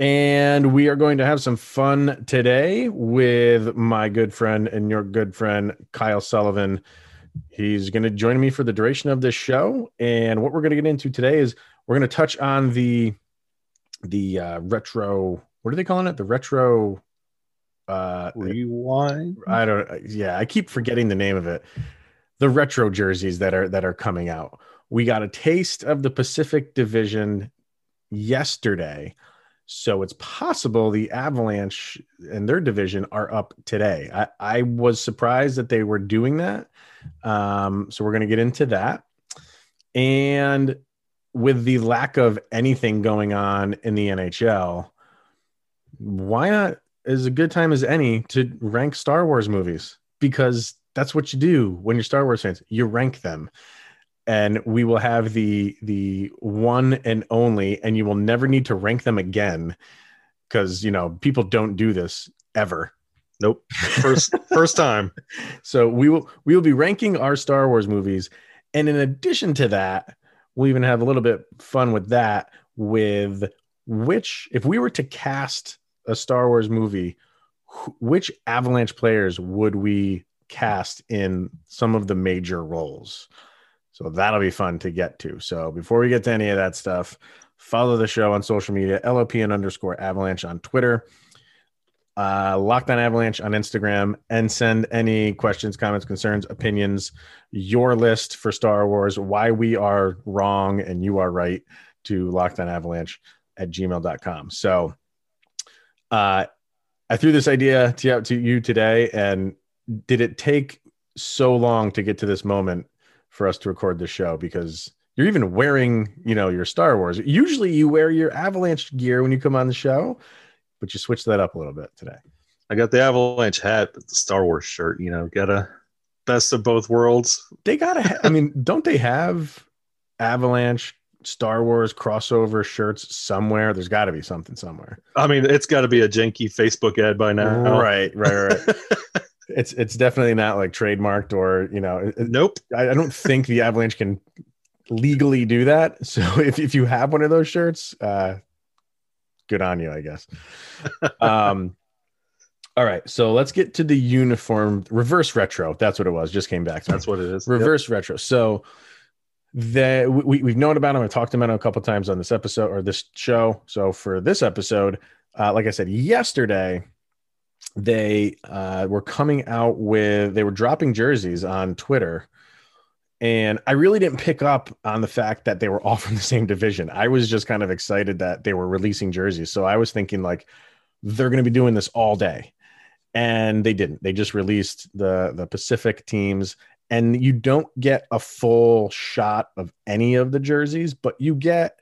And we are going to have some fun today with my good friend and your good friend, Kyle Sullivan. He's going to join me for the duration of this show. And what we're going to get into today is we're going to touch on the the uh, retro. What are they calling it? The retro uh rewind. I don't. Yeah, I keep forgetting the name of it. The retro jerseys that are that are coming out. We got a taste of the Pacific Division yesterday. So it's possible the Avalanche and their division are up today. I, I was surprised that they were doing that. Um, so we're going to get into that. And with the lack of anything going on in the NHL, why not as a good time as any to rank Star Wars movies? Because that's what you do when you're Star Wars fans. You rank them and we will have the the one and only and you will never need to rank them again because you know people don't do this ever. Nope. First first time. So we will we will be ranking our star wars movies and in addition to that we'll even have a little bit fun with that with which if we were to cast a star wars movie which avalanche players would we cast in some of the major roles so that'll be fun to get to. So before we get to any of that stuff, follow the show on social media, LOP and underscore avalanche on Twitter, uh, Locked On Avalanche on Instagram, and send any questions, comments, concerns, opinions, your list for Star Wars, why we are wrong and you are right to Locked On Avalanche at gmail.com. So uh, I threw this idea to, out to you today. And did it take so long to get to this moment? For us to record the show because you're even wearing, you know, your Star Wars. Usually you wear your Avalanche gear when you come on the show, but you switched that up a little bit today. I got the Avalanche hat, but the Star Wars shirt, you know, got a best of both worlds. They got to, ha- I mean, don't they have Avalanche Star Wars crossover shirts somewhere? There's got to be something somewhere. I mean, it's got to be a janky Facebook ad by now. Right, right, right. it's it's definitely not like trademarked or you know nope. I, I, don't think the avalanche can legally do that. So if, if you have one of those shirts uh good on you i guess. Um all right. So let's get to the uniform reverse retro. That's what it was. Just came back that's what it is. Reverse yep. retro. So the we, we've known about them i talked about them a couple times on this episode or this show. So for this episode uh, like i said yesterday they uh, were coming out with they were dropping jerseys on Twitter, and I really didn't pick up on the fact that they were all from the same division. I was just kind of excited that they were releasing jerseys, so I was thinking like they're going to be doing this all day, and they didn't. They just released the the Pacific teams, and you don't get a full shot of any of the jerseys, but you get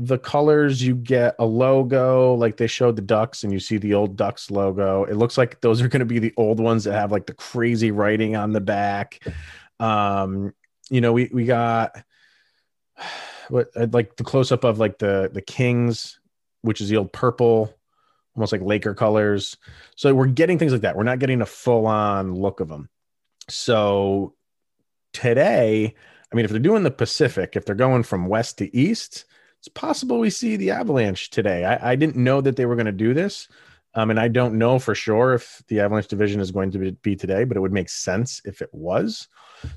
the colors you get a logo like they showed the ducks and you see the old ducks logo. It looks like those are going to be the old ones that have like the crazy writing on the back. Um you know we we got what uh, like the close up of like the the kings which is the old purple almost like laker colors. So we're getting things like that. We're not getting a full on look of them so today i mean if they're doing the pacific if they're going from west to east it's possible we see the Avalanche today. I, I didn't know that they were going to do this. Um, and I don't know for sure if the Avalanche division is going to be today, but it would make sense if it was.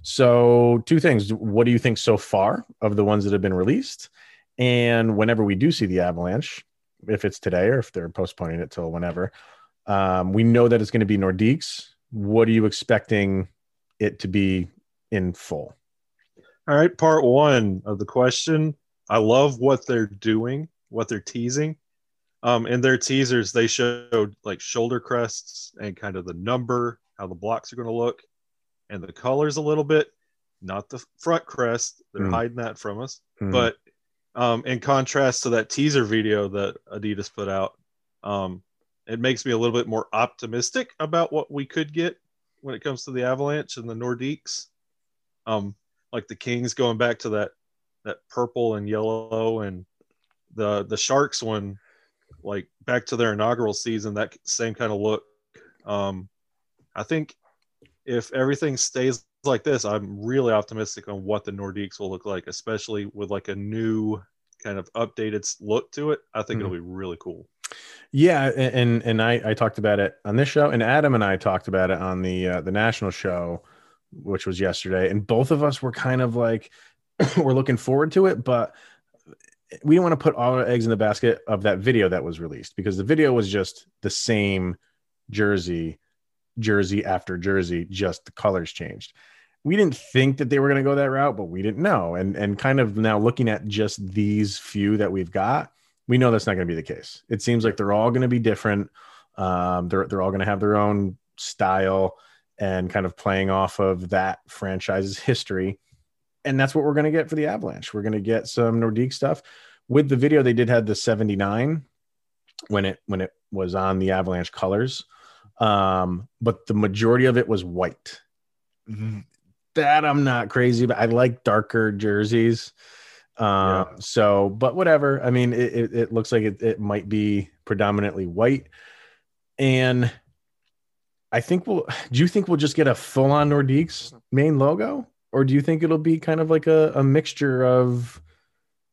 So, two things. What do you think so far of the ones that have been released? And whenever we do see the Avalanche, if it's today or if they're postponing it till whenever, um, we know that it's going to be Nordiques. What are you expecting it to be in full? All right. Part one of the question I love what they're doing, what they're teasing. Um, in their teasers, they showed like shoulder crests and kind of the number, how the blocks are going to look, and the colors a little bit. Not the front crest; they're mm. hiding that from us. Mm. But um, in contrast to that teaser video that Adidas put out, um, it makes me a little bit more optimistic about what we could get when it comes to the Avalanche and the Nordiques. Um, like the Kings going back to that that purple and yellow, and the the Sharks one, like back to their inaugural season, that same kind of look. Um, I think if everything stays like this, I'm really optimistic on what the Nordiques will look like, especially with like a new kind of updated look to it. I think mm-hmm. it'll be really cool. Yeah, and and I I talked about it on this show, and Adam and I talked about it on the uh, the national show, which was yesterday, and both of us were kind of like we're looking forward to it, but we don't want to put all our eggs in the basket of that video that was released because the video was just the same jersey, jersey after jersey, just the colors changed. We didn't think that they were going to go that route, but we didn't know. And and kind of now looking at just these few that we've got, we know that's not going to be the case. It seems like they're all going to be different. Um, they're they're all going to have their own style and kind of playing off of that franchise's history. And that's what we're going to get for the Avalanche. We're going to get some Nordique stuff. With the video, they did have the 79 when it when it was on the Avalanche colors. Um, but the majority of it was white. That I'm not crazy, but I like darker jerseys. Uh, yeah. So, but whatever. I mean, it, it, it looks like it, it might be predominantly white. And I think we'll, do you think we'll just get a full on Nordiques main logo? Or do you think it'll be kind of like a, a mixture of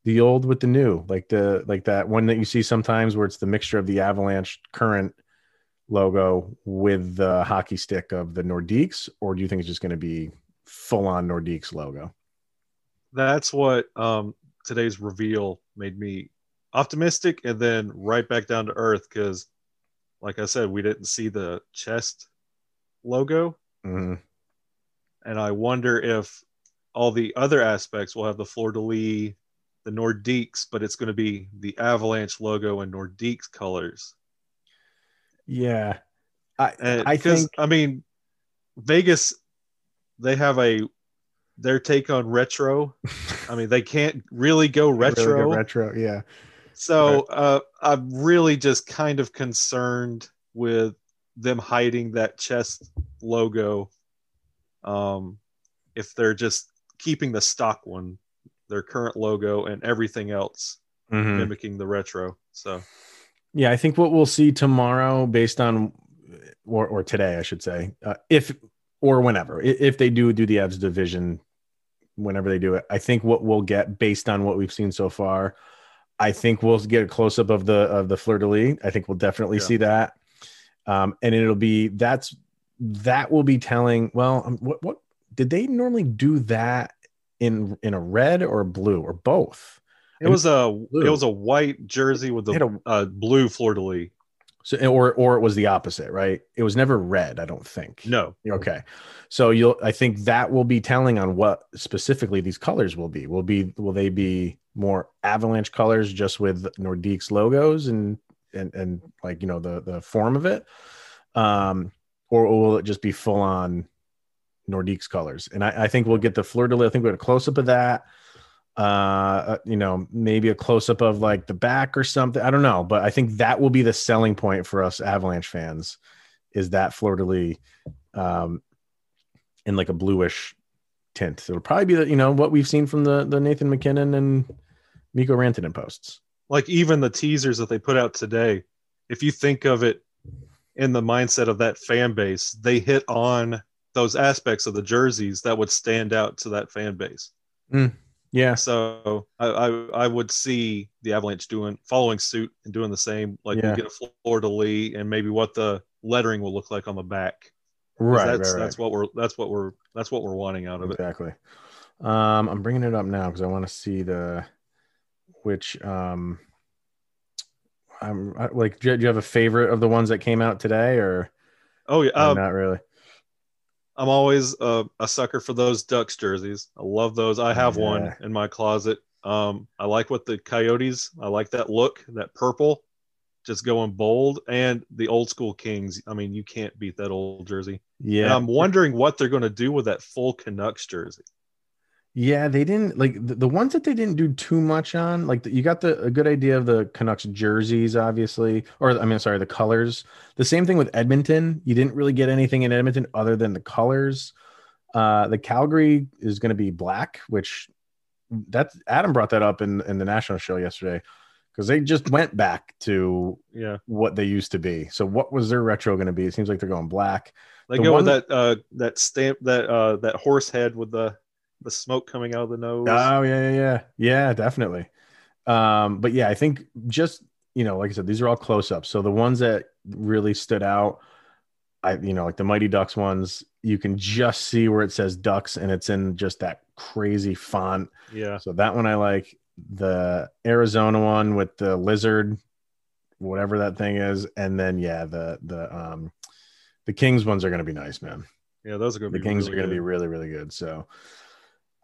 the old with the new, like the, like that one that you see sometimes where it's the mixture of the Avalanche current logo with the hockey stick of the Nordiques? Or do you think it's just going to be full on Nordiques logo? That's what um, today's reveal made me optimistic and then right back down to earth because like i said we didn't see the chest logo mm-hmm. And i wonder if all the other aspects will have the fleur de lis the nordiques but it's going to be the avalanche logo and nordiques colors yeah i and, i think i mean vegas they have a their take on retro. I mean, they can't really go retro. Really go retro, yeah. So uh, I'm really just kind of concerned with them hiding that chest logo. Um, if they're just keeping the stock one, their current logo, and everything else mm-hmm. mimicking the retro. So, yeah, I think what we'll see tomorrow, based on or, or today, I should say, uh, if or whenever, if they do do the Avs division whenever they do it. I think what we'll get based on what we've seen so far, I think we'll get a close up of the of the fleur de lis. I think we'll definitely yeah. see that, um, and it'll be that's that will be telling. Well, um, what what did they normally do that in in a red or a blue or both? It was a blue. it was a white jersey with a, a uh, blue fleur de lis. So or or it was the opposite, right? It was never red, I don't think. No. Okay. So you'll I think that will be telling on what specifically these colors will be. Will be will they be more avalanche colors just with Nordique's logos and and and like you know the the form of it? Um or will it just be full on Nordique's colors? And I, I think we'll get the fleur de lis. I think we get a close up of that uh you know maybe a close up of like the back or something i don't know but i think that will be the selling point for us avalanche fans is that fleur de lis um in like a bluish tint it'll probably be the you know what we've seen from the the nathan mackinnon and Mikko rantanen posts like even the teasers that they put out today if you think of it in the mindset of that fan base they hit on those aspects of the jerseys that would stand out to that fan base mm. Yeah. So I, I, I would see the Avalanche doing following suit and doing the same. Like yeah. we get a de lis and maybe what the lettering will look like on the back. Right. That's right, right. that's what we're that's what we're that's what we're wanting out of exactly. it. Exactly. Um, I'm bringing it up now because I want to see the which um. I'm like, do you have a favorite of the ones that came out today, or? Oh yeah, um, not really. I'm always a, a, sucker for those Ducks jerseys. I love those. I have yeah. one in my closet. Um, I like what the Coyotes. I like that look, that purple, just going bold, and the old school Kings. I mean, you can't beat that old jersey. Yeah. And I'm wondering what they're going to do with that full Canucks jersey. Yeah, they didn't like the, the ones that they didn't do too much on. Like the, you got the a good idea of the Canucks jerseys, obviously, or I mean, sorry, the colors. The same thing with Edmonton. You didn't really get anything in Edmonton other than the colors. Uh, the Calgary is going to be black, which that's Adam brought that up in in the national show yesterday because they just went back to Yeah, what they used to be. So what was their retro going to be? It seems like they're going black. they The go one- with that uh that stamp that uh that horse head with the the smoke coming out of the nose. Oh yeah, yeah, yeah, yeah, definitely. Um, but yeah, I think just you know, like I said, these are all close ups. So the ones that really stood out, I you know, like the Mighty Ducks ones, you can just see where it says Ducks, and it's in just that crazy font. yeah, So that one I like. The Arizona one with the lizard, whatever that thing is, and then yeah, the the um the Kings ones are gonna be nice, man yeah. Those are to the be. Kings really are going to be really, really good. So,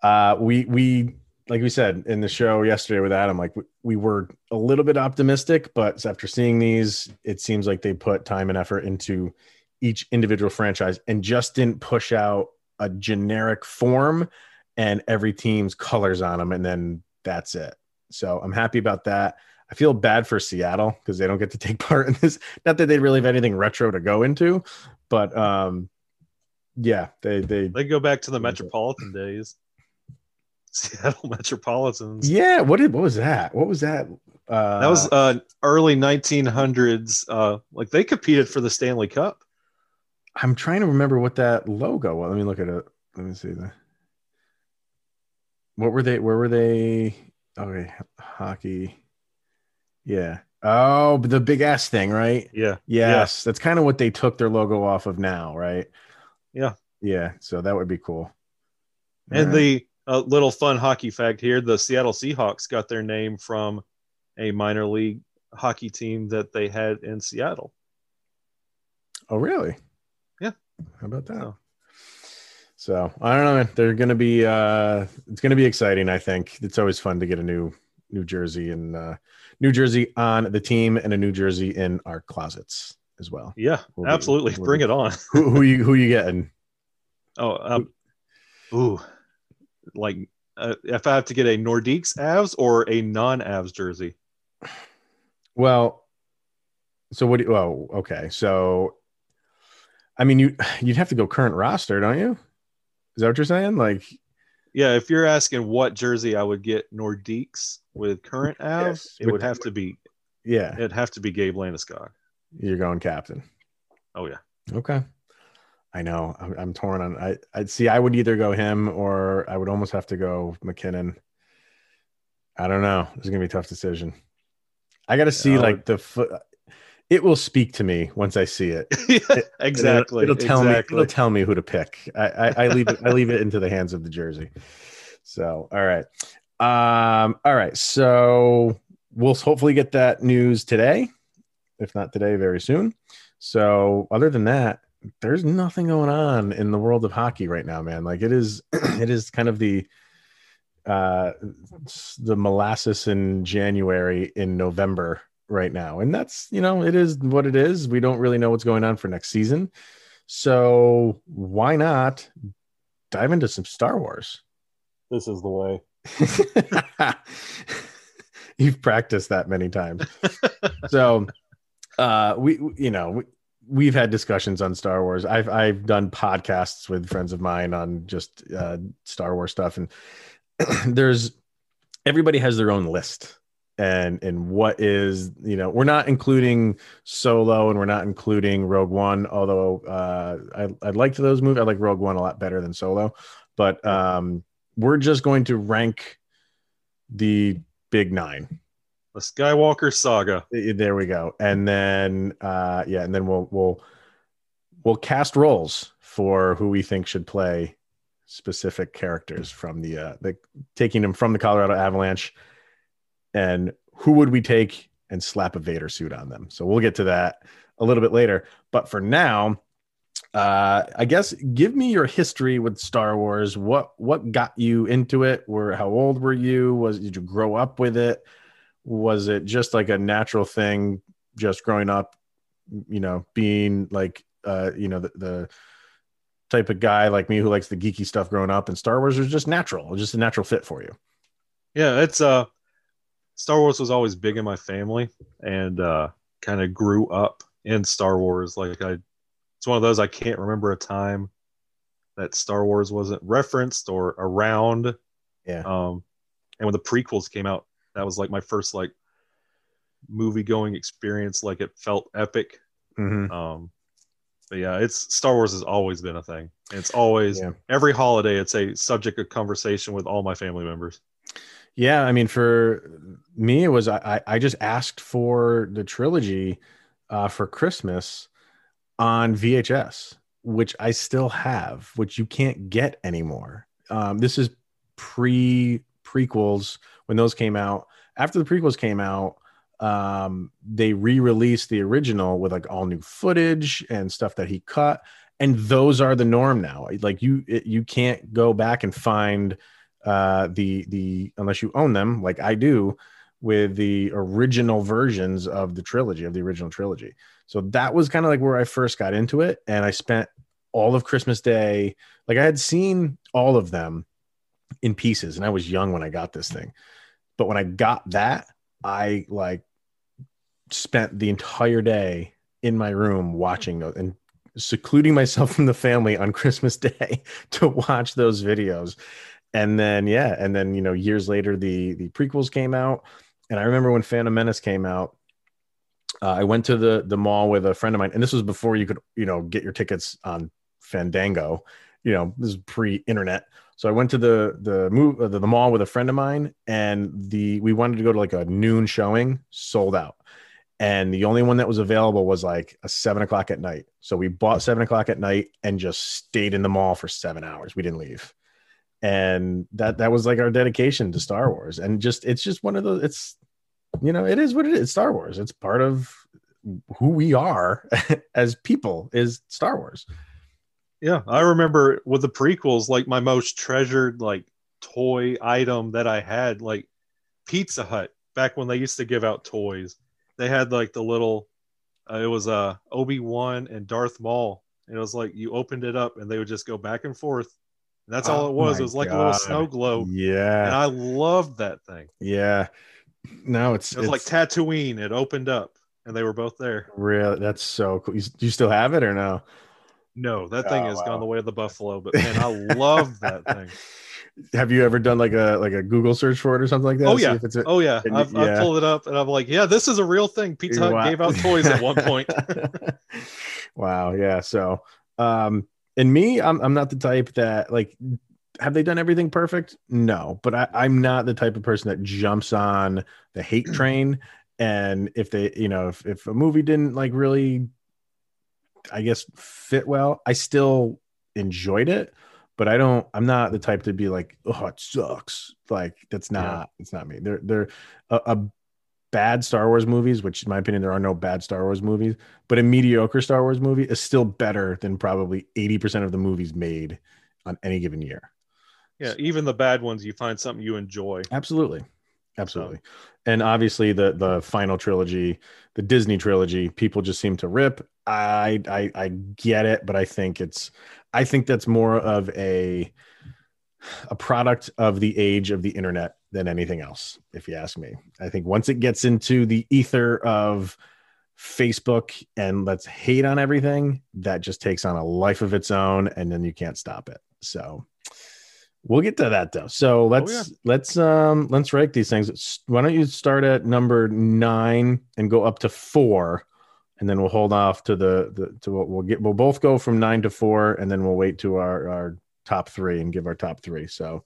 uh, we we like we said in the show yesterday with Adam, like we, we were a little bit optimistic, but after seeing these, it seems like they put time and effort into each individual franchise and just didn't push out a generic form and every team's colors on them, and then that's it. So I'm happy about that. I feel bad for Seattle because they don't get to take part in this. Not that they really have anything retro to go into, but um, yeah, they they They go back to the What is it? Metropolitan days. Seattle Metropolitans. Yeah, what did what was that? What was that? Uh, That was uh early 1900s. Uh, like they competed for the Stanley Cup. I'm trying to remember what that logo. was. let me look at it. Let me see the. What were they? Where were they? Okay, hockey. Yeah. Oh, but the big S thing, right? Yeah, Yes, that's kind of what they took their logo off of now, right? Yeah. Yeah. So that would be cool. and right. the uh, little fun hockey fact here: the Seattle Seahawks got their name from a minor league hockey team that they had in Seattle. Oh, really? Yeah. How about that? So- So I don't know. They're gonna be uh it's gonna be exciting, I think. It's always fun to get a new New Jersey and uh New Jersey on the team and a New Jersey in our closets as well. Yeah, We'll be- absolutely. we'll Bring be- it on. Who who you who you getting? Oh, um, ooh, like uh, if I have to get a Nordiques Avs or a non-Avs jersey. Well, so what do you oh okay. So I mean you you'd have to go current roster, don't you? Is that what you're saying? Like Yeah, if you're asking what jersey I would get Nordiques with current Avs, Yes, it would have to be yeah, it'd have to be Gabe Landeskog. you're going captain. Oh yeah, Okay. I know. I'm, I'm torn on. I I'd see. I would either go him or I would almost have to go MacKinnon. I don't know. This is gonna be a tough decision. I got to see like the foot. It will speak to me once I see it. exactly. It'll, it'll tell exactly. me. It'll tell me who to pick. I, I, I leave it. I leave it into the hands of the jersey. So all right. Um. All right. So we'll hopefully get that news today, if not today, very soon. So other than that, there's nothing going on in the world of hockey right now, man. Like it is, it is kind of the uh the molasses in January in November right now. And that's, you know, it is what it is. We don't really know what's going on for next season. So why not dive into some Star Wars? this is the way. You've practiced that many times. so uh we you know, we, we've had discussions on Star Wars. I've I've done podcasts with friends of mine on just uh Star Wars stuff and there's everybody has their own list. And and what is you know we're not including solo and we're not including rogue one although uh i i liked those movies. I like rogue one a lot better than solo. But um we're just going to rank the big nine The Skywalker saga. There we go. And then uh yeah and then we'll we'll we'll cast roles for who we think should play specific characters from the uh the taking them from the colorado avalanche. And who would we take and slap a vader suit on them? So we'll get to that a little bit later. But for now uh i guess give me your history with star wars. What what got you into it? Where how old were you? Was did you grow up with it was it just like a natural thing just growing up you know being like uh you know the, the type of guy like me who likes the geeky stuff growing up, and Star Wars was just natural, just a natural fit for you. Yeah, it's uh Star Wars was always big in my family and uh kind of grew up in Star Wars. Like I it's one of those I can't remember a time that Star Wars wasn't referenced or around. Yeah. Um and when the prequels came out, that was like my first like movie going experience. Like it felt epic. Mhm. Um but yeah, it's Star Wars has always been a thing. It's always Yeah. every holiday it's a subject of conversation with all my family members. Yeah, I mean, for me, it was I I just asked for the trilogy uh, for Christmas on VHS, which I still have, which you can't get anymore. Um, this is pre prequels when those came out. After the prequels came out, um, they re-released the original with like all new footage and stuff that he cut, and those are the norm now. Like you, it, you can't go back and find uh, the the unless you own them, like I do, with the original versions of the trilogy of the original trilogy. So that was kind of like where I first got into it, and I spent all of Christmas Day. Like I had seen all of them in pieces, and I was young when I got this thing. But when I got that, I like spent the entire day in my room watching those and secluding myself from the family on Christmas Day to watch those videos. And then yeah, and then you know years later the the prequels came out, and I remember when Phantom Menace came out. Uh, I went to the the mall with a friend of mine, and this was before you could you know get your tickets on Fandango. You know this is pre-internet, so I went to the the move uh, the, the mall with a friend of mine, and the we wanted to go to like a noon showing, sold out, and the only one that was available was like a seven o'clock at night. So we bought seven o'clock at night and just stayed in the mall for seven hours. We didn't leave, and that that was like our dedication to Star Wars, and just it's just one of those. It's you know it is what it is. Star Wars. It's part of who we are as people. Is Star Wars. Yeah, I remember with the prequels, like my most treasured like toy item that I had, like Pizza Hut, back when they used to give out toys. They had like the little, uh, it was uh, Obi Wan and Darth Maul, and it was like you opened it up and they would just go back and forth. And that's all Oh it was. It was like a little snow globe, Yeah, and I loved that thing. yeah. No, it's It was like it's Tatooine. It opened up, and they were both there. really that's so cool. You, do you still have it or no? No, that thing Oh, has wow. gone the way of the buffalo, but man, I love that thing. Have you ever done like a like a Google search for it or something like that? Oh, yeah. if it's a- Oh yeah, And I've, yeah. I've pulled it up and I'm like, yeah, this is a real thing. Pizza Hut Wow. gave out toys at one point. wow, yeah. So, um, and me, I'm I'm not the type that like. Have they done everything perfect? No, but I, I'm not the type of person that jumps on the hate train. And if they, you know, if, if a movie didn't like really, I guess, fit well, I still enjoyed it. But I don't, I'm not the type to be like, oh, it sucks. Like, that's not, Yeah. it's not me. They're, they're a, a bad Star Wars movies, which in my opinion, there are no bad Star Wars movies, but a mediocre Star Wars movie is still better than probably 80% of the movies made on any given year. yeah, even the bad ones, you find something you enjoy. Absolutely. Absolutely. And obviously the the final trilogy, the Disney trilogy, people just seem to rip. I I I get it, but I think it's I think that's more of a a product of the age of the internet than anything else, if you ask me. I think once it gets into the ether of Facebook and let's hate on everything, that just takes on a life of its own and then you can't stop it. So we'll get to that though. So let's yeah. let's um let's rank these things. Why don't you start at number nine and go up to four, and then we'll hold off to the the to what we'll get. We'll both go from nine to four, and then we'll wait to our our top three and give our top three. So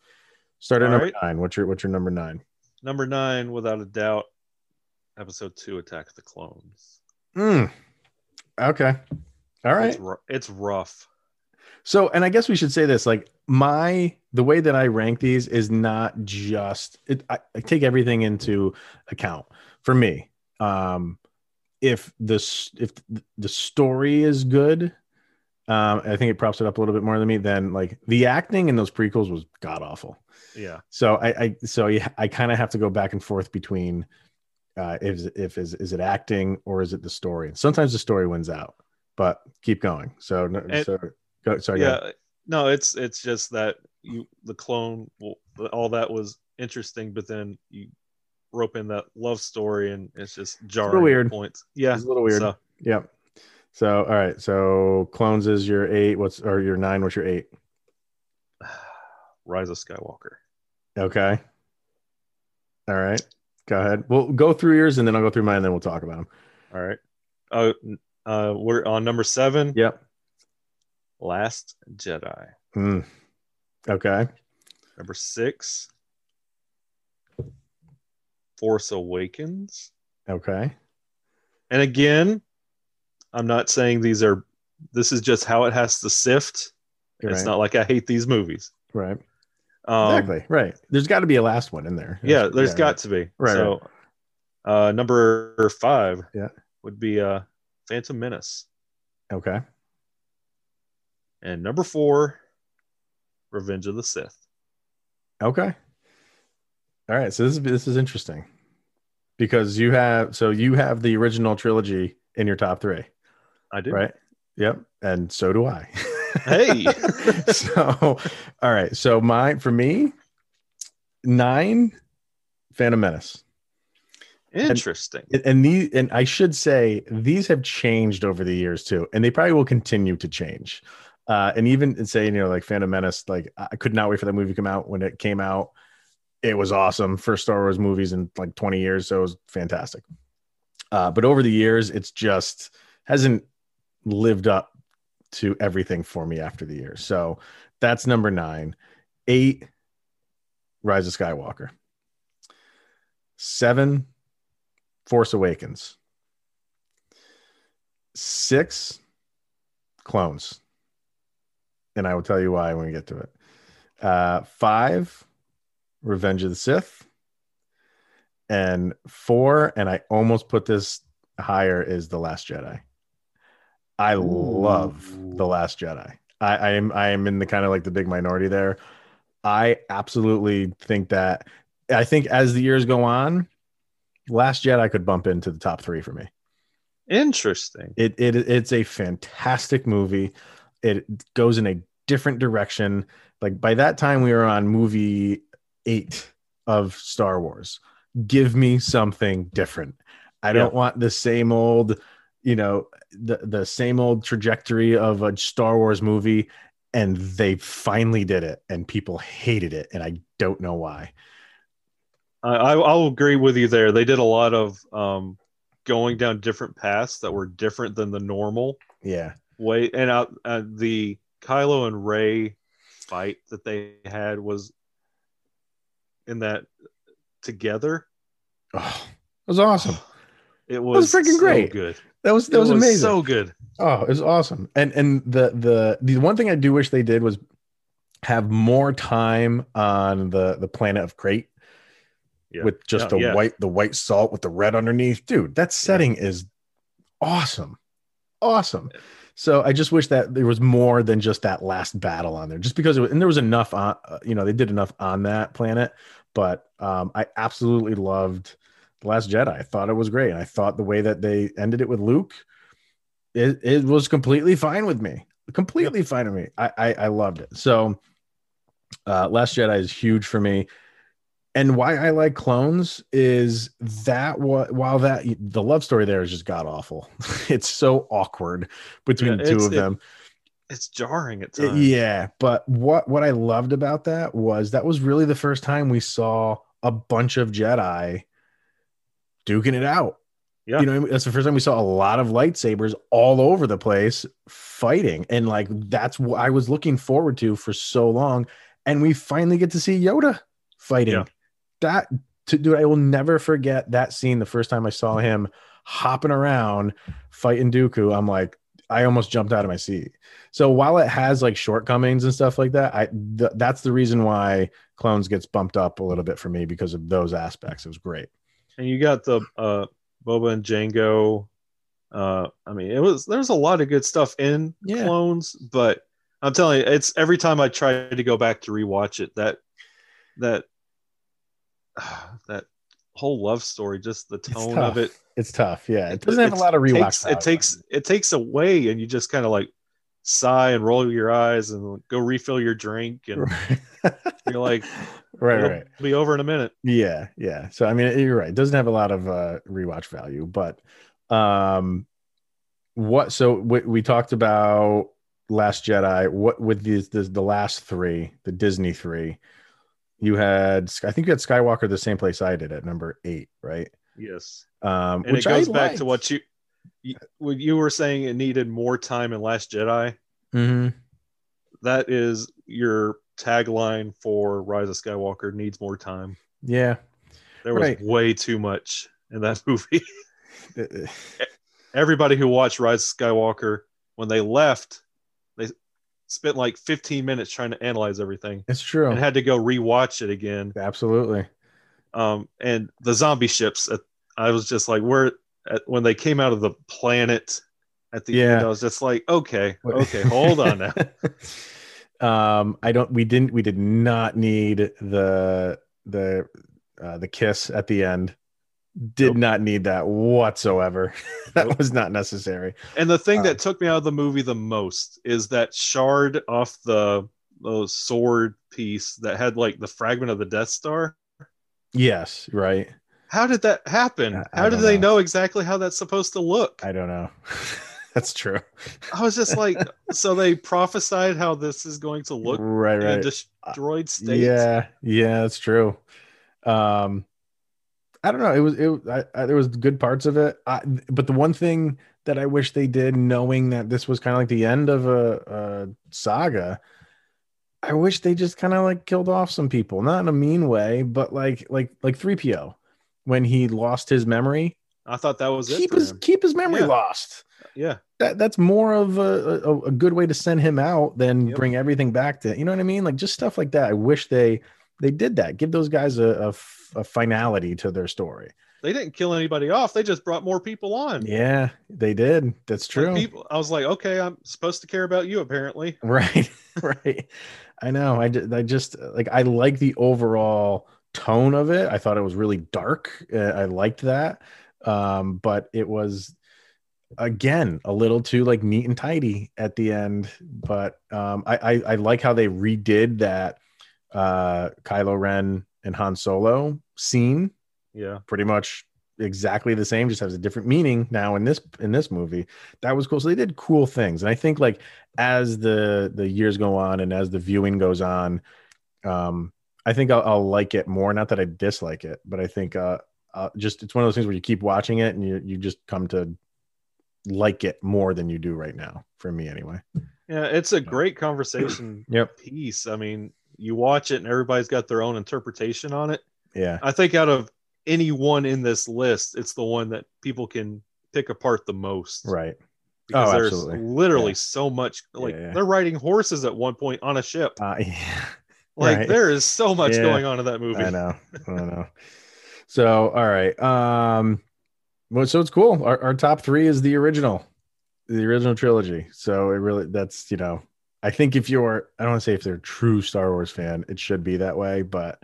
start at All number right. nine. What's your what's your number nine? Number nine, without a doubt, episode two, Attack of the Clones. Mm. Okay. All right. It's, it's rough. So, and I guess we should say this: like my the way that I rank these is not just it. I, I take everything into account. For me, um, if this if the story is good, um, I think it props it up a little bit more than me. Then like the acting in those prequels was god awful. Yeah. So I, I so yeah, I kind of have to go back and forth between uh, if if is is it acting or is it the story? Sometimes the story wins out, but keep going. So no- And- so Go, sorry. yeah, ahead. no, it's it's just that you the clone, all that was interesting, but then you rope in that love story, and it's just jarring weird. points. Yeah, It's a little weird. so- Yep. So all right. So clones is your eight. What's or your nine? What's your eight? Rise of Skywalker. Okay. All right. Go ahead. We'll go through yours and then I'll go through mine and then we'll talk about them. All right. Uh, uh, we're on number seven. Yep. Last Jedi. Hmm. Okay. Number six. Force Awakens. Okay. And again, I'm not saying these are. This is just how it has to sift. You're It's not like I hate these movies. right. Um, exactly. Right. There's got to be a last one in there. Yeah, there's Yeah, got to be. Right, So, uh, number five. Yeah. Would be uh, Phantom Menace. Okay. and number four, Revenge of the Sith. Okay. All right. So this is this is interesting because you have so you have the original trilogy in your top three, I do. right? Yep. And so do I. Hey. so all right. So mine for me, nine, Phantom Menace. Interesting. And- and these and I should say these have changed over the years too, and they probably will continue to change. Uh, and even say you know like Phantom Menace, like I could not wait for that movie to come out. When it came out, it was awesome. First Star Wars movies in like 20 years, so it was fantastic. Uh, but over the years, it's just hasn't lived up to everything for me after the years. So that's number nine. Eight, Rise of Skywalker. Seven, Force Awakens. Six, Clones. And I will tell you why when we get to it. Uh, five, Revenge of the Sith. And four, and I almost put this higher, is The Last Jedi. I love The Last Jedi. I, I am I am in the kind of like the big minority there. I absolutely think that I think as the years go on, Last Jedi could bump into the top three for me. Interesting. It, it it's a fantastic movie. It goes in a different direction. Like by that time, we were on movie eight of Star Wars. Give me something different. I don't want the same old, you know, the the same old trajectory of a Star Wars movie. And they finally did it, and people hated it, and I don't know why. I, I I'll agree with you there. They did a lot of um, going down different paths that were different than the normal Yeah, way. And out uh, the Kylo and Rey fight that they had was in that together. oh, it was awesome. It was, freaking so great. good. That was that It was, amazing. So good. Oh, it was awesome. And and the the the one thing I do wish they did was have more time on the the planet of Crait Yeah. with just Yeah, the yeah. white the white salt with the red underneath. Dude, that setting is awesome. Awesome. So I just wish that there was more than just that last battle on there, just because it was, and there was enough on, uh, you know, they did enough on that planet. But um, I absolutely loved the Last Jedi. I thought it was great, I thought the way that they ended it with Luke, it, it was completely fine with me. Completely fine with me. I, I I loved it. So, uh, Last Jedi is huge for me. And why I like clones is that what while that the love story there is just god awful. it's so awkward between Yeah, the two of it- them. It's jarring at times. Yeah, but what what I loved about that was that was really the first time we saw a bunch of Jedi duking it out. Yeah. You know, that's the first time we saw a lot of lightsabers all over the place fighting. And like that's what I was looking forward to for so long. And we finally get to see Yoda fighting. Yeah. That to dude, I will never forget that scene the first time I saw him hopping around fighting Dooku. I'm like, I almost jumped out of my seat. So while it has like shortcomings and stuff like that, I th- that's the reason why Clones gets bumped up a little bit for me because of those aspects. It was great. And you got the uh, Boba and Jango. Uh, I mean, it was there's a lot of good stuff in Yeah. clones, but I'm telling you, it's every time I try to go back to rewatch it, that that that whole love story, just the tone of it, It's tough. Yeah, it doesn't have a lot of rewatch. takes, it takes it takes away, and you just kind of like, sigh and roll your eyes and go refill your drink, and you're like, right, it'll right. be over in a minute. Yeah, yeah. So I mean, you're right. It doesn't have a lot of uh rewatch value, but um, what? So we, we talked about Last Jedi. What with these the, the last three, the Disney three? You had, I think you had Skywalker the same place I did at number eight, right? Yes, Um, and which it goes I back liked. to what you, you what you were saying. It needed more time in Last Jedi. Mhm. That is your tagline for Rise of Skywalker. Needs more time. Yeah. There was Right. way too much in that movie. Everybody who watched Rise of Skywalker, when they left, they spent like 15 minutes trying to analyze everything It's true. and had to go rewatch it again. Absolutely. Um, and the zombie ships, uh, I was just like, where at, when they came out of the planet at the end, I was just like, okay, okay, hold on now. um, I don't. We didn't. We did not need the the uh, the kiss at the end. Did Nope. not need that whatsoever. that Nope. was not necessary. And the thing Um, that took me out of the movie the most is that shard off the the sword piece that had like the fragment of the Death Star. Yes. Right. How did that happen? I- I how did they know. know exactly how that's supposed to look? I don't know. That's true. I was just like, so they prophesied how this is going to look right. Right. destroyed state. Yeah, yeah, that's true. Um, I don't know. It was it. I, I, there was good parts of it, I, but the one thing that I wish they did, knowing that this was kind of like the end of a, a saga, I wish they just kind of like killed off some people, not in a mean way, but like like like three PO when he lost his memory. I thought that was it. Keep his him. keep his memory Yeah. lost. Yeah, That that's more of a, a, a good way to send him out than Yep. bring everything back to you know what I mean? Like just stuff like that. I wish they they did that. Give those guys a, a a finality to their story. they didn't kill anybody off. They just brought more people on. Yeah, they did. That's Like, true. people, I was like, okay, I'm supposed to care about you apparently. Right, right. I know. I, I just like I like the overall tone of it. I thought it was really dark. Uh, I liked that, um, but it was again a little too like neat and tidy at the end. But um, I, I I like how they redid that uh, Kylo Ren and Han Solo scene Yeah, pretty much exactly the same just has a different meaning now in this in this movie. That was cool. So they did cool things. And i think like as the the years go on and as the viewing goes on um i think i'll, I'll like it more. Not that i dislike it but i think uh, uh just it's one of those things where you keep watching it and you you just come to like it more than you do right now for me anyway. Yeah, it's a great conversation yep. piece. I mean, you watch it and everybody's got their own interpretation on it. yeah I think out of anyone in this list, it's the one that people can pick apart the most. right Because Oh, there's absolutely. literally Yeah. so much like Yeah, yeah. they're riding horses at one point on a ship. uh, yeah Like right. there is so much going on in that movie. I know. I know. So, all right. Um, well, so it's cool. Our, our top three is the original, the original trilogy. So it really, that's, you know, I think if you're, I don't want to say if they're a true Star Wars fan, it should be that way, but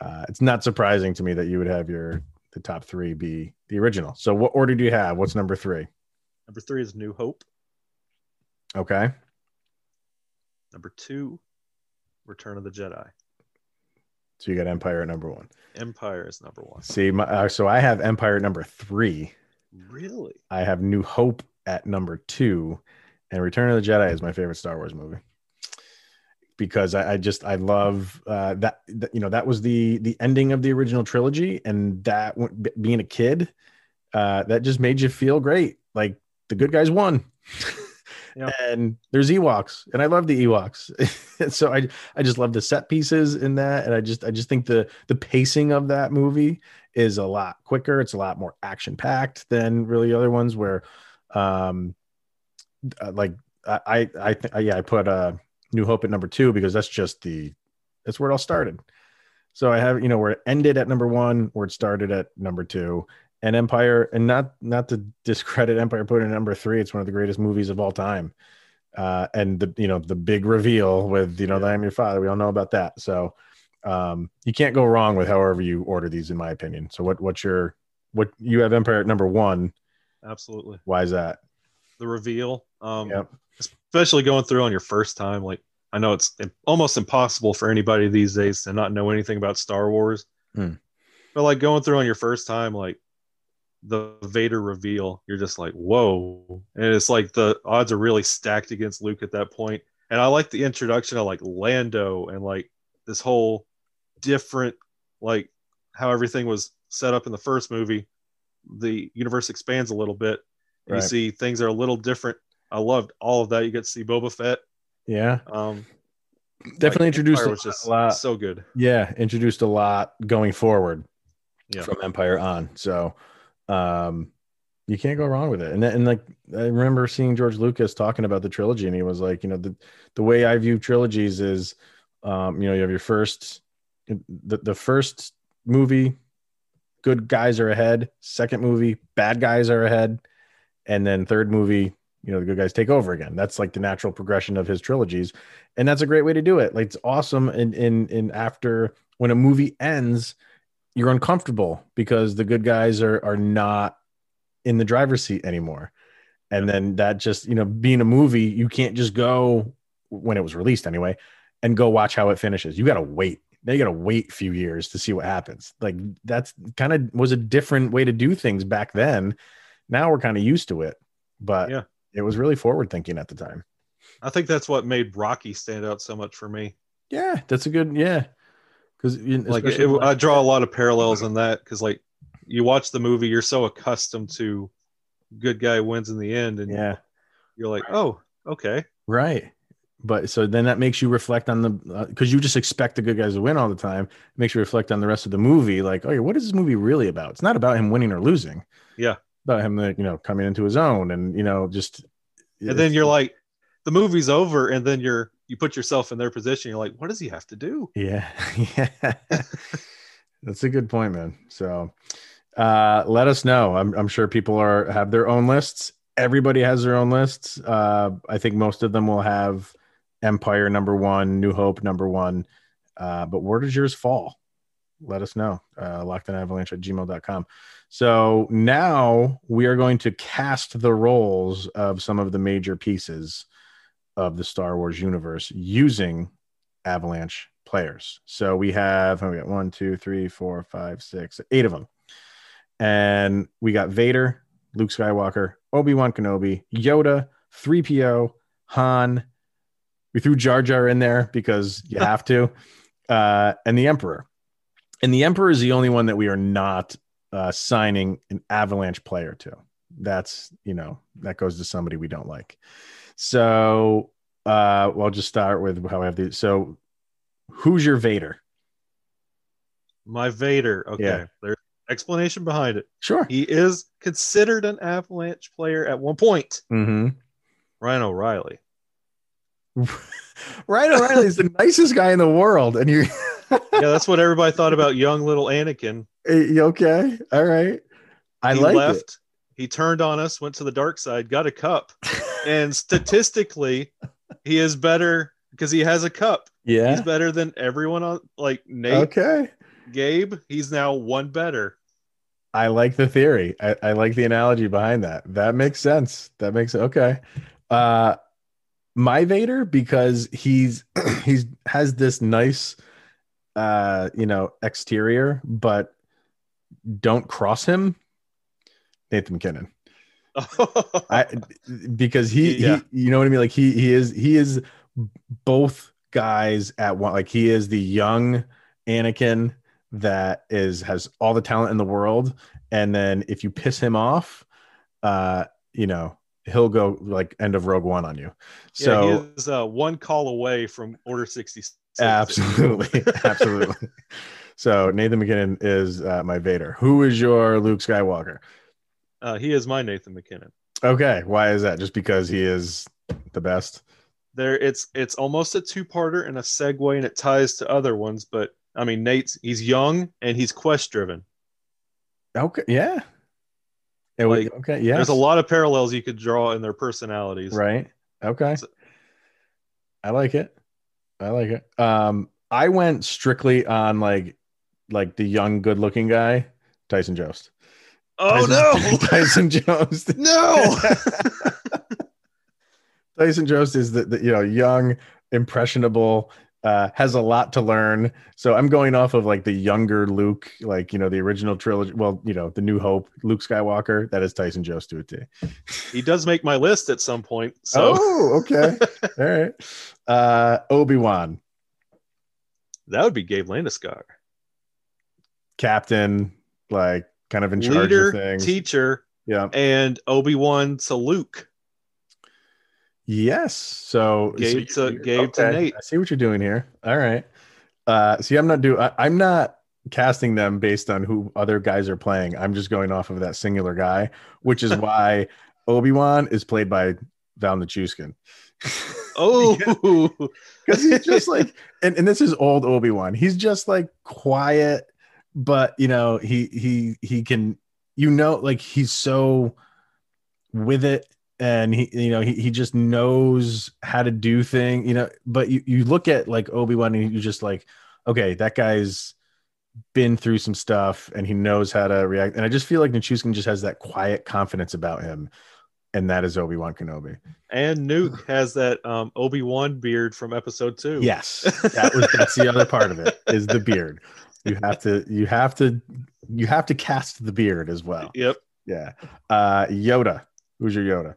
uh, it's not surprising to me that you would have your, the top three be the original. So what order do you have? What's number three? Number three is New Hope. Okay. Number two, Return of the Jedi. So you got Empire at number one. Empire is number one. See, my, uh, so I have Empire at number three. Really? I have New Hope at number two, and Return of the Jedi is my favorite Star Wars movie because I, I just I love uh, that, that you know that was the the ending of the original trilogy, and that being a kid, uh, that just made you feel great, like the good guys won. Yeah. And there's Ewoks, and I love the Ewoks. so I I just love the set pieces in that, and I just I just think the the pacing of that movie is a lot quicker. It's a lot more action packed than really other ones where, um, uh, like I I, I yeah I put uh New Hope at number two because that's just the that's where it all started. So I have you know where it ended at number one, where it started at number two, and Empire, and not not to discredit Empire, put it at number three. It's one of the greatest movies of all time. Uh, and the you know the big reveal with you know that I'm your father. We all know about that. So um, you can't go wrong with however you order these, in my opinion. So what what's your what you have Empire at number one? Absolutely. Why is that? The reveal. Um, Yep. especially going through on your first time. Like I know it's almost impossible for anybody these days to not know anything about Star Wars. Hmm. But like going through on your first time, like the Vader reveal, you're just like, whoa. And it's like the odds are really stacked against Luke at that point. And I like the introduction of like Lando and like this whole different, like how everything was set up in the first movie. The universe expands a little bit. Right. You see things are a little different. I loved all of that. You get to see Boba Fett. Yeah, Um, definitely like, introduced Empire a was just lot. so good. Yeah, introduced a lot going forward Yeah. from Empire on. So um you can't go wrong with it. And and like I remember seeing George Lucas talking about the trilogy and he was like, you know, the the way I view trilogies is um you know, you have your first the, the first movie good guys are ahead, second movie bad guys are ahead, and then third movie you know the good guys take over again. That's like the natural progression of his trilogies. And that's a great way to do it. Like it's awesome and in in after when a movie ends you're uncomfortable because the good guys are are not in the driver's seat anymore. And then that just you know being a movie you can't just go when it was released anyway and go watch how it finishes. You got to wait. Now you got to wait a few years to see what happens. Like that's kind of was a different way to do things back then now we're kind of used to it but Yeah. it was really forward thinking at the time I think that's what made Rocky stand out so much for me. yeah that's a good yeah because Like it, I draw a lot of parallels in that because like you watch the movie, you're so accustomed to good guy wins in the end, and yeah you're like, oh, okay, Right. But so then that makes you reflect on the uh, because you just expect the good guys to win all the time. It makes you reflect on the rest of the movie. Like, oh, yeah, what is this movie really about? It's not about him winning or losing. Yeah. About him, you know, coming into his own and you know, just. and then you're like, the movie's over, and then you're you put yourself in their position. You're like, what does he have to do? yeah, yeah. That's a good point, man. So, uh, let us know. I'm I'm sure people are have their own lists. Everybody has their own lists. Uh, I think most of them will have Empire number one, New Hope number one. Uh, but where does yours fall? Let us know. Uh, lockedonavalanche at gmail.com. So now we are going to cast the roles of some of the major pieces of the Star Wars universe using Avalanche players. So we have we got one, two, three, four, five, six, eight of them. And we got Vader, Luke Skywalker, Obi-Wan Kenobi, Yoda, 3PO, Han. We threw Jar Jar in there because you have to. Uh, and the Emperor. And the Emperor is the only one that we are not uh, signing an Avalanche player to. That's, you know, that goes to somebody we don't like. So uh, well, I'll just start with how I have these. So who's your Vader? My Vader. Okay, Yeah. there's explanation behind it. Sure. He is considered an Avalanche player at one point. Mm-hmm. Ryan O'Reilly. Ryan O'Reilly is the nicest guy in the world, and you, Yeah, that's what everybody thought about young little Anakin. you okay? All right, I he like left. it. He turned on us, went to the dark side, got a cup, and statistically, he is better because he has a cup. Yeah. He's better than everyone on like Nate, Okay. Gabe. He's now one better. I like the theory. I, I like the analogy behind that. That makes sense. That makes okay. Uh my Vader because he's he's has this nice uh you know exterior, but don't cross him. Nathan MacKinnon. I because he, Yeah. he you know what I mean like he he is he is both guys at one like he is the young Anakin that is has all the talent in the world and then if you piss him off uh you know he'll go like end of rogue one on you so yeah, he is uh, one call away from Order 66. Absolutely absolutely so nathan MacKinnon is uh, my vader who is your luke skywalker Uh, he is my Nathan MacKinnon. okay why is that just because he is the best There, it's it's almost a two-parter and a segue, and it ties to other ones. But I mean, Nate's he's young and he's quest driven. okay yeah It would- okay yeah There's a lot of parallels you could draw in their personalities. Right. Okay. So- I like it. I like it. Um, I went strictly on like like the young, good looking guy, Tyson Jost. Oh Tyson, no! Tyson Jost. no! Tyson Jost is the, the you know young, impressionable, uh, has a lot to learn. So I'm going off of like the younger Luke, like you know the original trilogy. Well, you know the New Hope, Luke Skywalker. That is Tyson Jost to a T. He does make my list at some point. So Oh, okay, all right. Uh, Obi Wan, that would be Gabe Landeskog. Captain, like kind of in charge Leader, of things. teacher, yeah. and Obi-Wan to Luke. Yes. So Gabe so to- Gabe to Nate. I see what you're doing here. All right. Uh, see, I'm not do. I, I'm not casting them based on who other guys are playing. I'm just going off of that singular guy, which is why Obi Wan is played by Val Nichushkin. Oh, because he's just like, and, and this is old Obi Wan. He's just like quiet, but you know, he he he can, you know, like he's so with it, and he you know he he just knows how to do thing, you know. But you you look at like Obi Wan, and you just like, okay, that guy's been through some stuff, and he knows how to react. And I just feel like Nichushkin just has that quiet confidence about him. And that is Obi Wan Kenobi. and Nuke has that um, Obi-Wan beard from episode two. Yes, that was that's the other part of it is the beard. You have to you have to you have to cast the beard as well. Yep. Yeah. Uh Yoda. Who's your Yoda?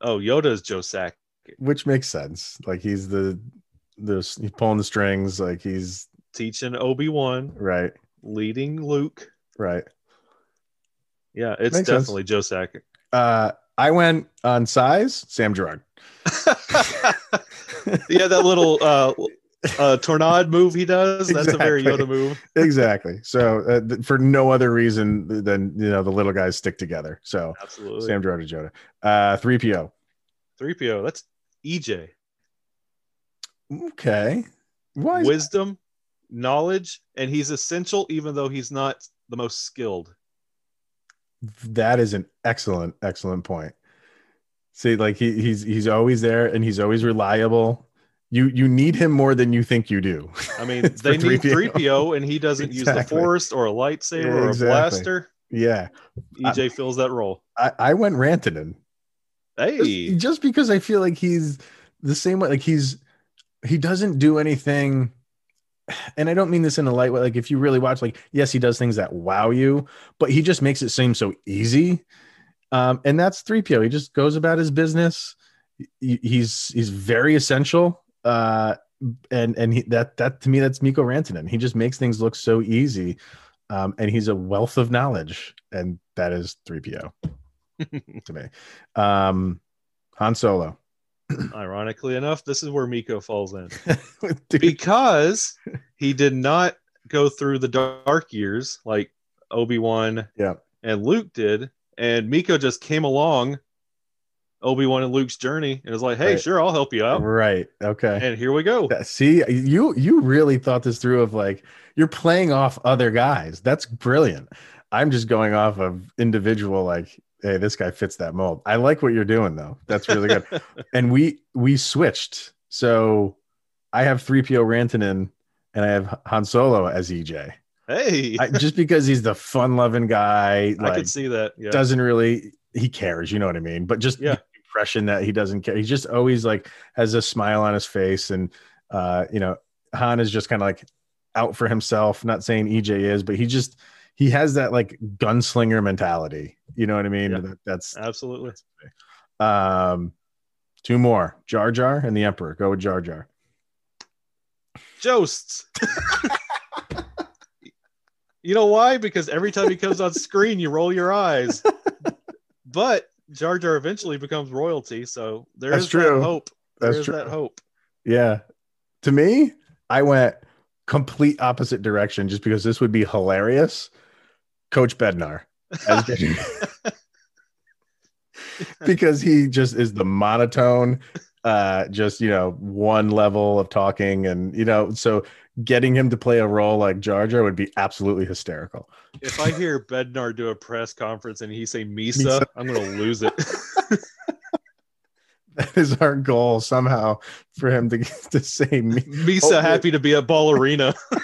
Oh, Yoda is Joe Sack. Which makes sense. Like he's the the he's pulling the strings. Like he's Teaching Obi-Wan, right, leading Luke. right. Yeah, it's Makes sense. definitely Joe Sack. Uh I went on size. Sam Girard. yeah, that little uh, uh, tornado move he does. That's a very Yoda move. exactly. So uh, th- for no other reason than you know the little guys stick together. So Absolutely. Sam Girard Yoda. Uh, three PO. 3PO. That's EJ. Okay. Why? Is Wisdom, knowledge, and he's essential even though he's not the most skilled. That is an excellent, excellent point. See, like he, he's he's always there and he's always reliable. You you need him more than you think you do. I mean, they need 3PO. 3PO and he doesn't use the force or a lightsaber or a blaster. yeah, EJ fills that role. I, I went Rantanen Hey, just, just because I feel like he's the same way. Like he's he doesn't do anything, and I don't mean this in a light way. Like if you really watch, like yes, he does things that wow you, but he just makes it seem so easy. Um, and that's 3PO. He just goes about his business. He- he's he's very essential. Uh, and and he, that that to me that's Mikko Rantanen. He just makes things look so easy. Um, and he's a wealth of knowledge, and that is 3PO to me. Um, Han Solo. ironically enough, this is where Mikko falls in. Because he did not go through the dark years like Obi-Wan Yeah. and Luke did. And Mikko just came along Obi-Wan and Luke's journey and was like, hey, Right. sure, I'll help you out. right. Okay. And here we go. See, you you really thought this through of like you're playing off other guys. That's brilliant. I'm just going off of individual like hey, this guy fits that mold. I like what you're doing though. That's really good. and we we switched. So I have 3PO Rantanen and I have Han Solo as EJ. Hey, I, just because he's the fun-loving guy, I like could see that. Yeah. doesn't really he cares, you know what I mean? But just Yeah. Impression that he doesn't care. He just always like has a smile on his face and uh, you know, Han is just kind of like out for himself, not saying EJ is, but he just he has that like gunslinger mentality. You know what I mean? Yeah. That, that's Absolutely. um two more. Jar Jar and the Emperor. Go with Jar Jar. Josts. you know why? Because every time he comes on screen, you roll your eyes. But Jar Jar eventually becomes royalty, so there That's is true. that hope. There That's is true. that hope. Yeah. To me, I went complete opposite direction just because this would be hilarious. Coach Bednar. because he just is the monotone, uh, just you know, one level of talking, and you know, so getting him to play a role like Jar Jar would be absolutely hysterical. if I hear Bednar do a press conference and he say Misa, Misa. I'm gonna lose it. That is our goal somehow for him to to say me. Misa Hopefully- happy to be at Ball Arena.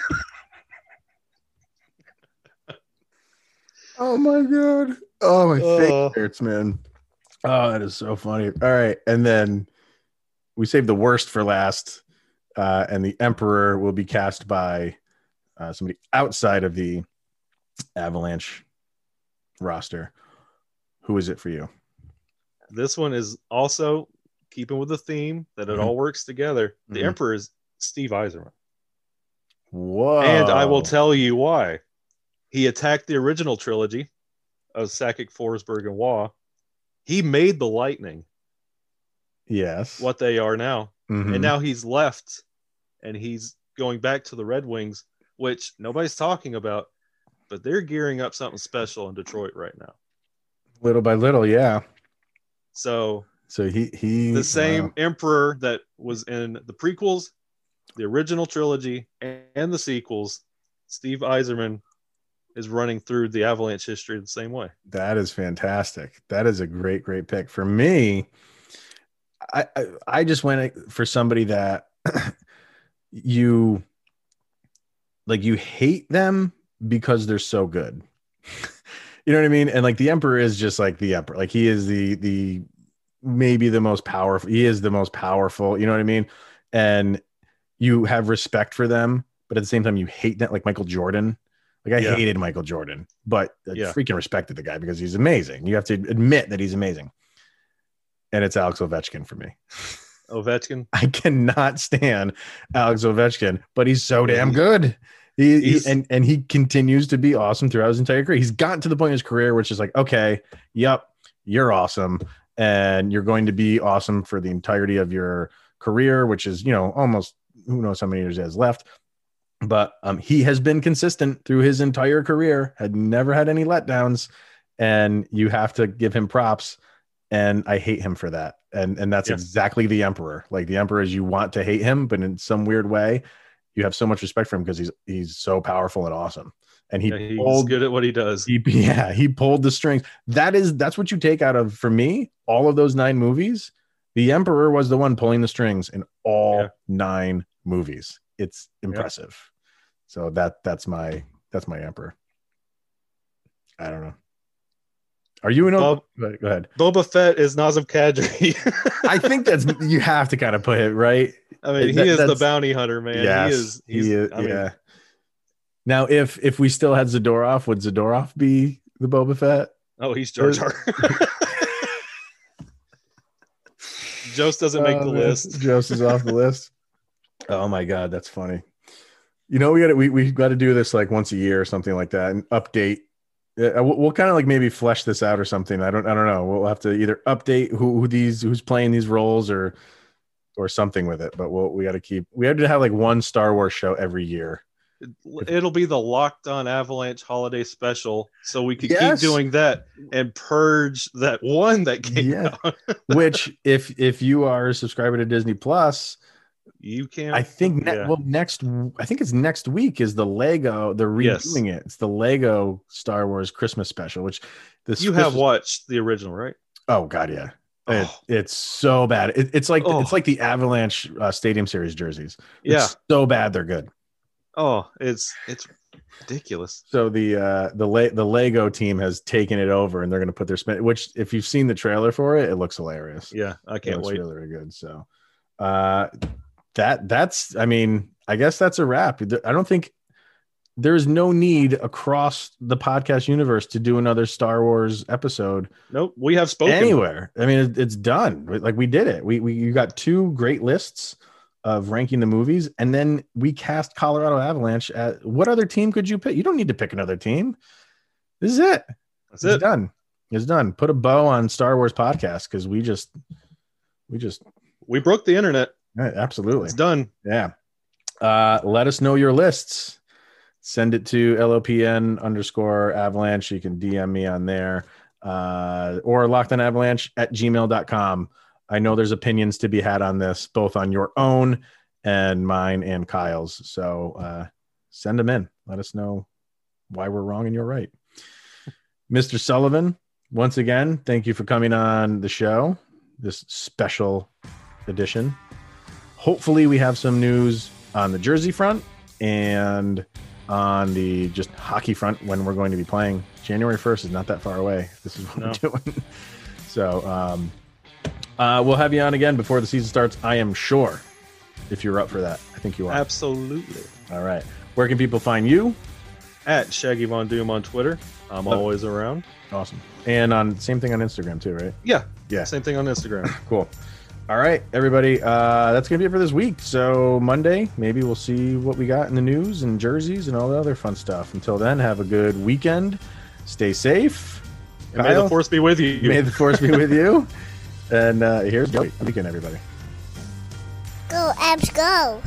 Oh my god! Oh my Uh. face hurts, man. Oh, that is so funny. All right, and then we saved the worst for last, uh, and the Emperor will be cast by uh, somebody outside of the Avalanche roster. Who is it for you? This one is also keeping with the theme that it Mhm. all works together. The Mhm. Emperor is Steve Yzerman. Whoa! And I will tell you why. He attacked the original trilogy of Sakic, Forsberg, and Roy. He made the Lightning Yes. what they are now. Mhm. And now he's left and he's going back to the Red Wings, which nobody's talking about, but they're gearing up something special in Detroit right now. little by little, yeah. So So he he the uh, same wow. emperor that was in the prequels, the original trilogy, and the sequels, Steve Yzerman is running through the Avalanche history the same way. That is fantastic. That is a great, great pick for me. I I, I just went for somebody that you like. You hate them because they're so good. you know what I mean? And like the Emperor is just like the Emperor. Like he is the the maybe the most powerful. He is the most powerful. You know what I mean? And you have respect for them, but at the same time you hate them. Like Michael Jordan. Like I Yeah. hated Michael Jordan, but I Yeah. freaking respected the guy because he's amazing. You have to admit that he's amazing. And it's Alex Ovechkin for me. Ovechkin. I cannot stand Alex Ovechkin, but he's so damn good. He, he- and and he continues to be awesome throughout his entire career. He's gotten to the point in his career which is like, okay, yep, you're awesome, and you're going to be awesome for the entirety of your career, which is you know almost who knows how many years he has left. But um, he has been consistent through his entire career, had never had any letdowns, and you have to give him props. And I hate him for that. And and that's Yeah. exactly the emperor. Like the emperor is you want to hate him, but in some weird way, you have so much respect for him because he's he's so powerful and awesome. And he Yeah, he's pulled good at what he does. he, yeah, he pulled the strings. That is that's what you take out of for me. All of those nine movies, the Emperor was the one pulling the strings in all Yeah. nine movies. It's impressive. So that that's my that's my Emperor. I don't know. Are you in? Bob- Go ahead-. Boba Fett is Nazem Kadri. I think that's you have to kind of put it right. I mean, he That- is the bounty hunter, man. yes, he is. He's, he is- I mean, yeah. Now, if if we still had Zadorov, would Zadorov be the Boba Fett? Oh, he's Jar Jar. Jost doesn't make the Oh, list. Jost is off the list. Oh my god, that's funny. You know, we got to we we got to do this like once a year or something like that, and update. Yeah, uh, we'll, we'll kind of like maybe flesh this out or something. I don't I don't know. We'll have to either update who, who these who's playing these roles or or something with it. But we'll we got to keep. We have to have like one Star Wars show every year. It'll be the Locked On Avalanche holiday special, so we could Yes. keep doing that and purge that one that came Yeah. out. Which if if you are a subscriber to Disney Plus, You can't. I think ne- yeah. well next I think it's next week is the Lego they're Yes. redoing it. It's the Lego Star Wars Christmas special, which this you have watched the original, right? Oh god, yeah. It, Oh. it's so bad. It, it's like Oh. it's like the Avalanche uh, Stadium Series jerseys. Yeah. So bad they're good. Oh, it's it's ridiculous. So the uh, the Le- the Lego team has taken it over, and they're going to put their spin. Which, if you've seen the trailer for it, it looks hilarious. Yeah, I can't wait. Really, really good. So, uh, that that's. I mean, I guess that's a wrap. I don't think there's no need across the podcast universe to do another Star Wars episode Nope, we have spoken. anywhere. I mean, it's done. Like we did it. We we you got two great lists of ranking the movies, and then we cast Colorado Avalanche. At what other team could you pick? You don't need to pick another team. This is it. That's It's it. done. It's done. Put a bow on Star Wars podcast because we just we just We broke the internet. Absolutely It's done. yeah. Uh, let us know your lists. Send it to LOPN underscore avalanche. You can DM me on there uh, or locked on avalanche at gmail.com. I know there's opinions to be had on this, both on your own and mine and Kyle's. So uh, send them in. Let us know why we're wrong and you're right. Mr. Sullivan, once again, thank you for coming on the show, this special edition. Hopefully, we have some news on the jersey front and on the just hockey front when we're going to be playing. January 1st is not that far away. This is what No. we're doing. So, um, Uh, we'll have you on again before the season starts. I am sure. If you're up for that, I think you are. Absolutely. All right. Where can people find you? At Shaggy Von Doom on Twitter. I'm always around. Awesome. And on same thing on Instagram too, right? Yeah. Yeah. Same thing on Instagram. Cool. All right, everybody. Uh, that's gonna be it for this week. So Monday, maybe we'll see what we got in the news and jerseys and all the other fun stuff. Until then, have a good weekend. Stay safe. And may the force be with you. may the force be with you. And uh, here's the weekend, everybody. Go, Avs, go.